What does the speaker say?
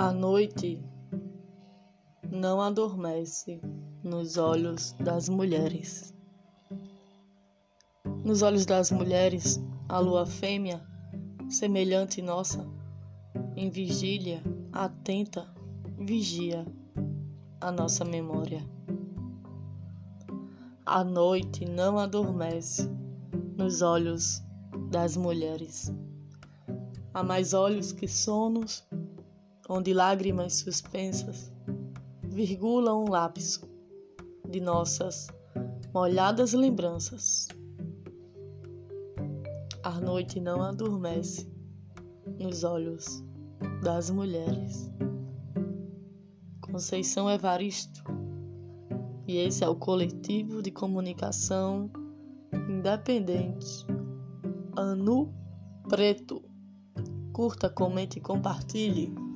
A noite não adormece nos olhos das mulheres. Nos olhos das mulheres, a lua fêmea, semelhante nossa, em vigília, atenta, vigia a nossa memória. A noite não adormece nos olhos das mulheres. Há mais olhos que sonos onde lágrimas suspensas virgulam um lapso de nossas molhadas lembranças. A noite não adormece nos olhos das mulheres. Conceição Evaristo, e esse é o coletivo de comunicação independente Anu Preto. Curta, comente e compartilhe.